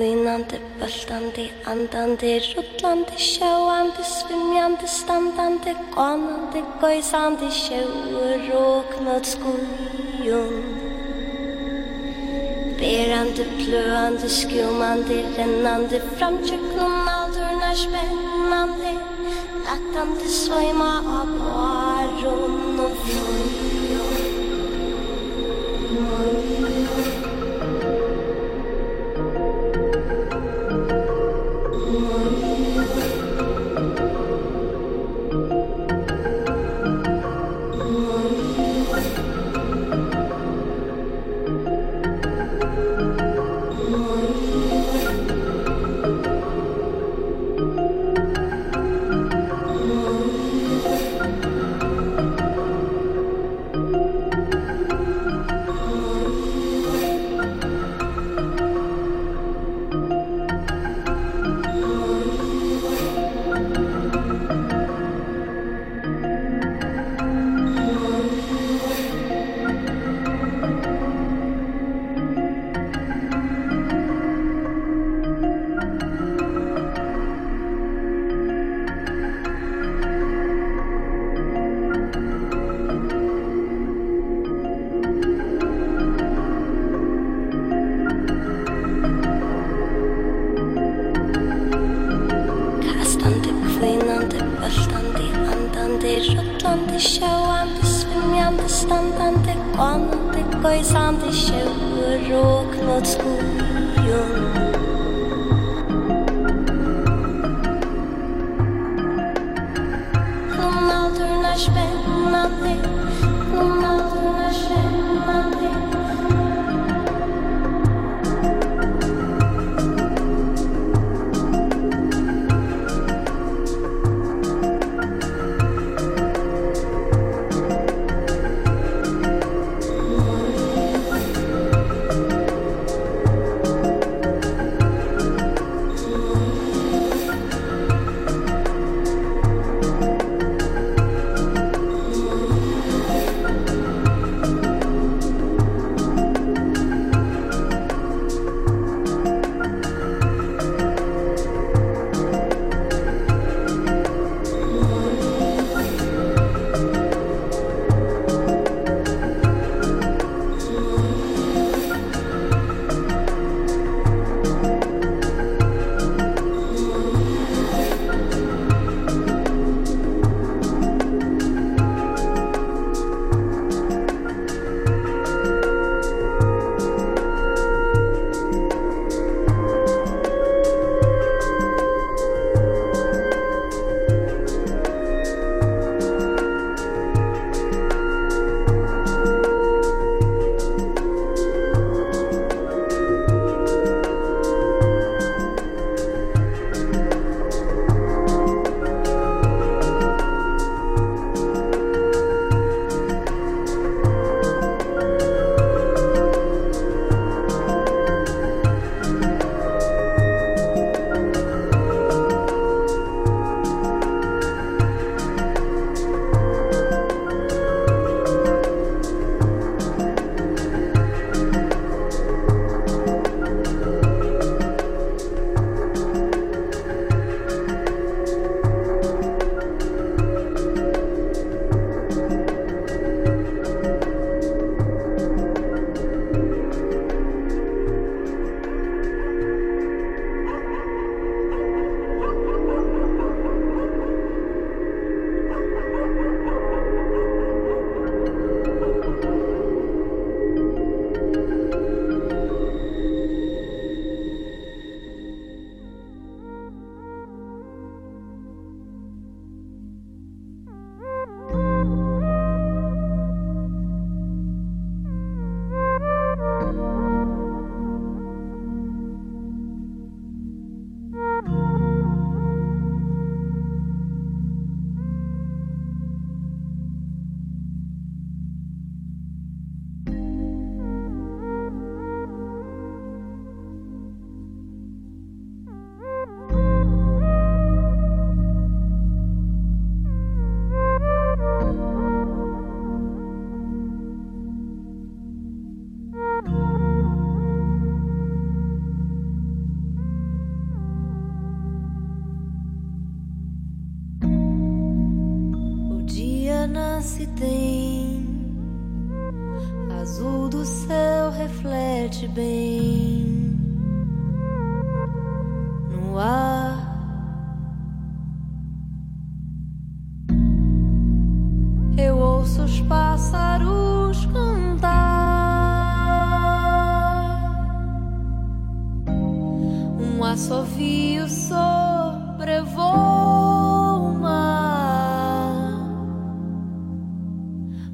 Flynandi, böltandi, andandi, rullandi, sjáandi, svimjandi, standandi, gonandi, gøysandi, sjóur og møt skujum. Berandi, bløandi, skjumandi, rennandi, framtjöknum, aldurna, spennandi, lattandi, svøyma av barum og fjum.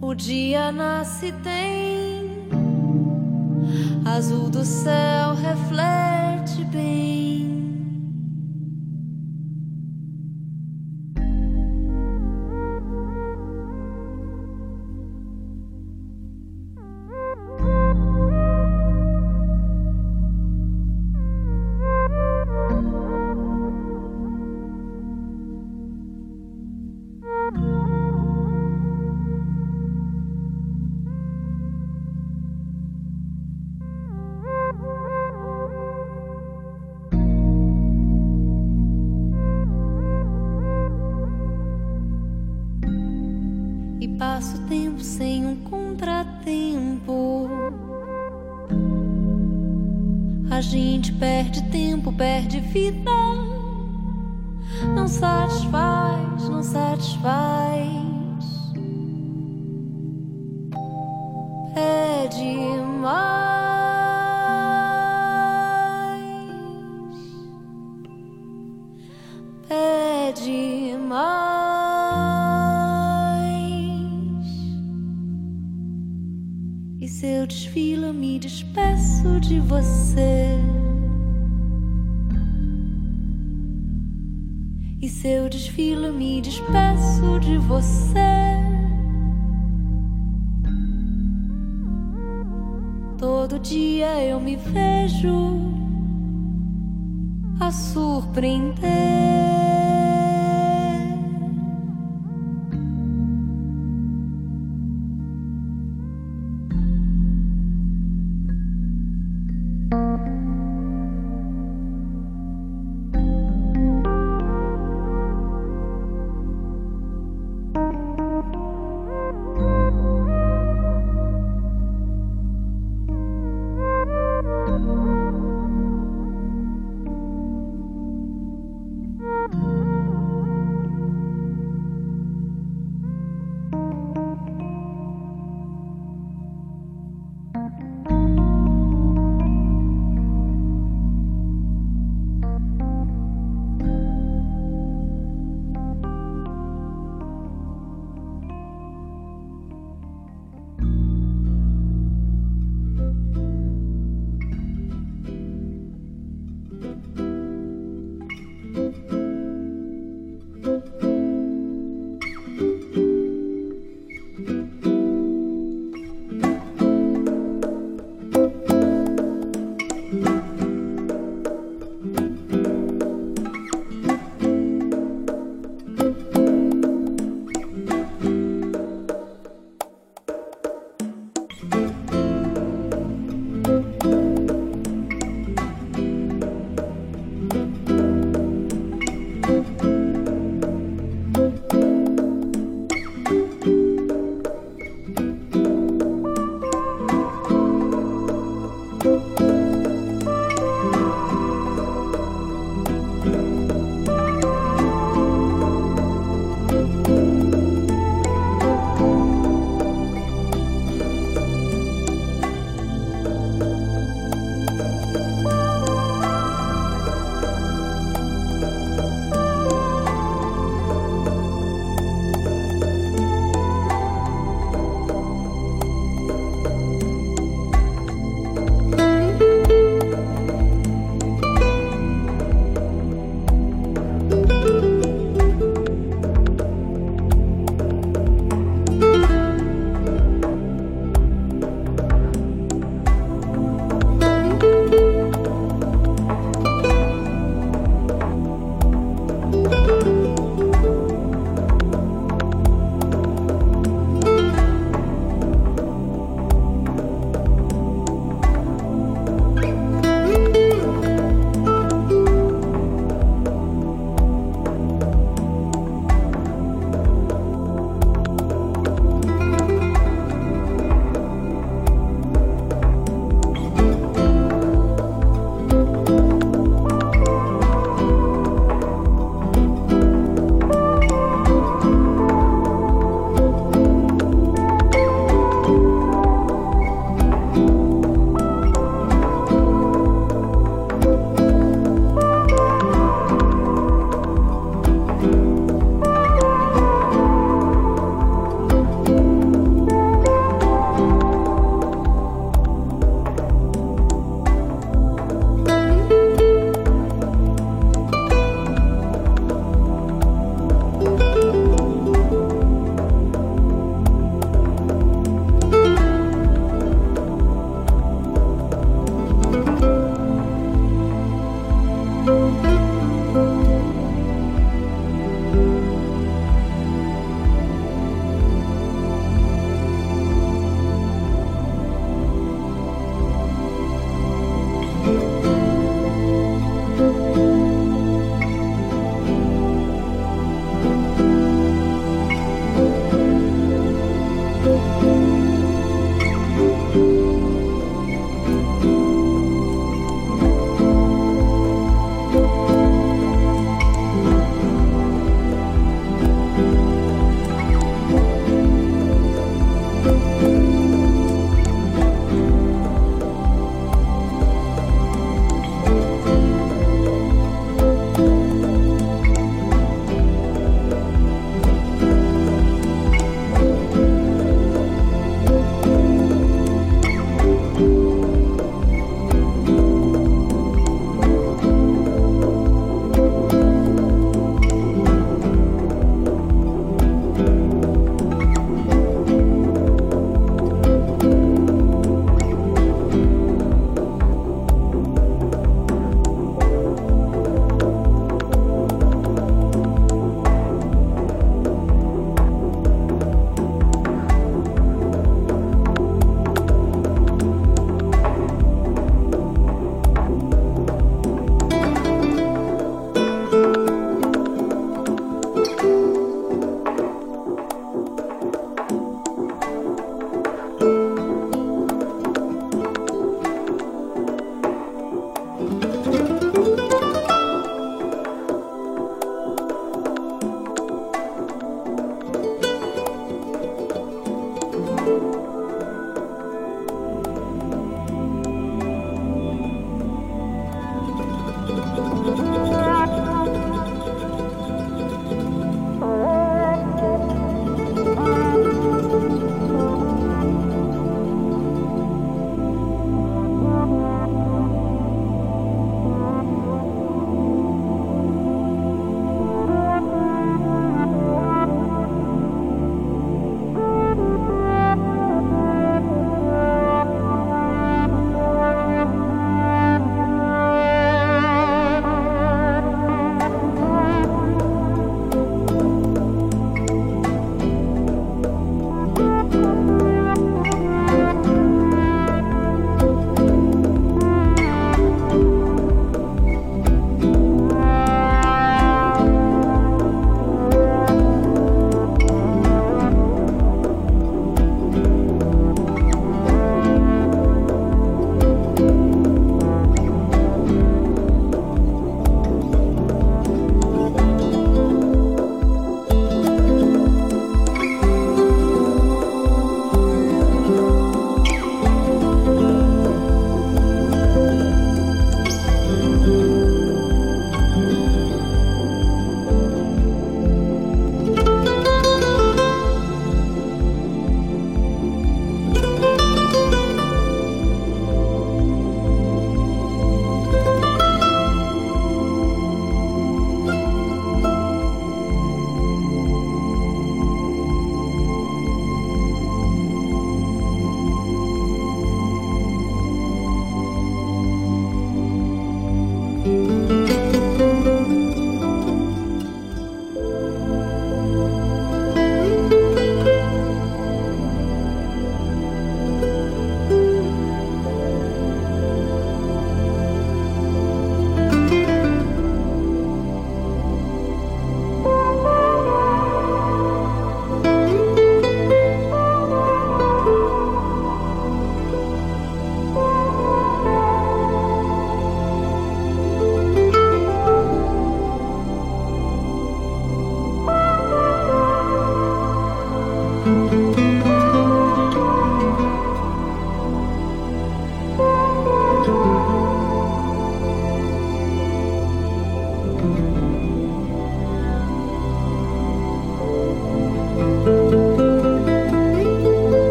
O dia nasce tem, azul do céu reflete bem. você.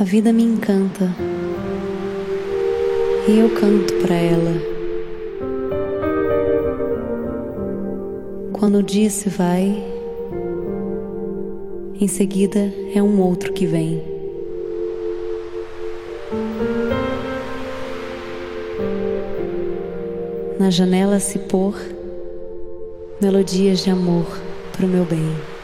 A vida me encanta e eu canto para ela. Quando o dia se vai, em seguida é um outro que vem. Na janela se pôr melodias de amor para o meu bem.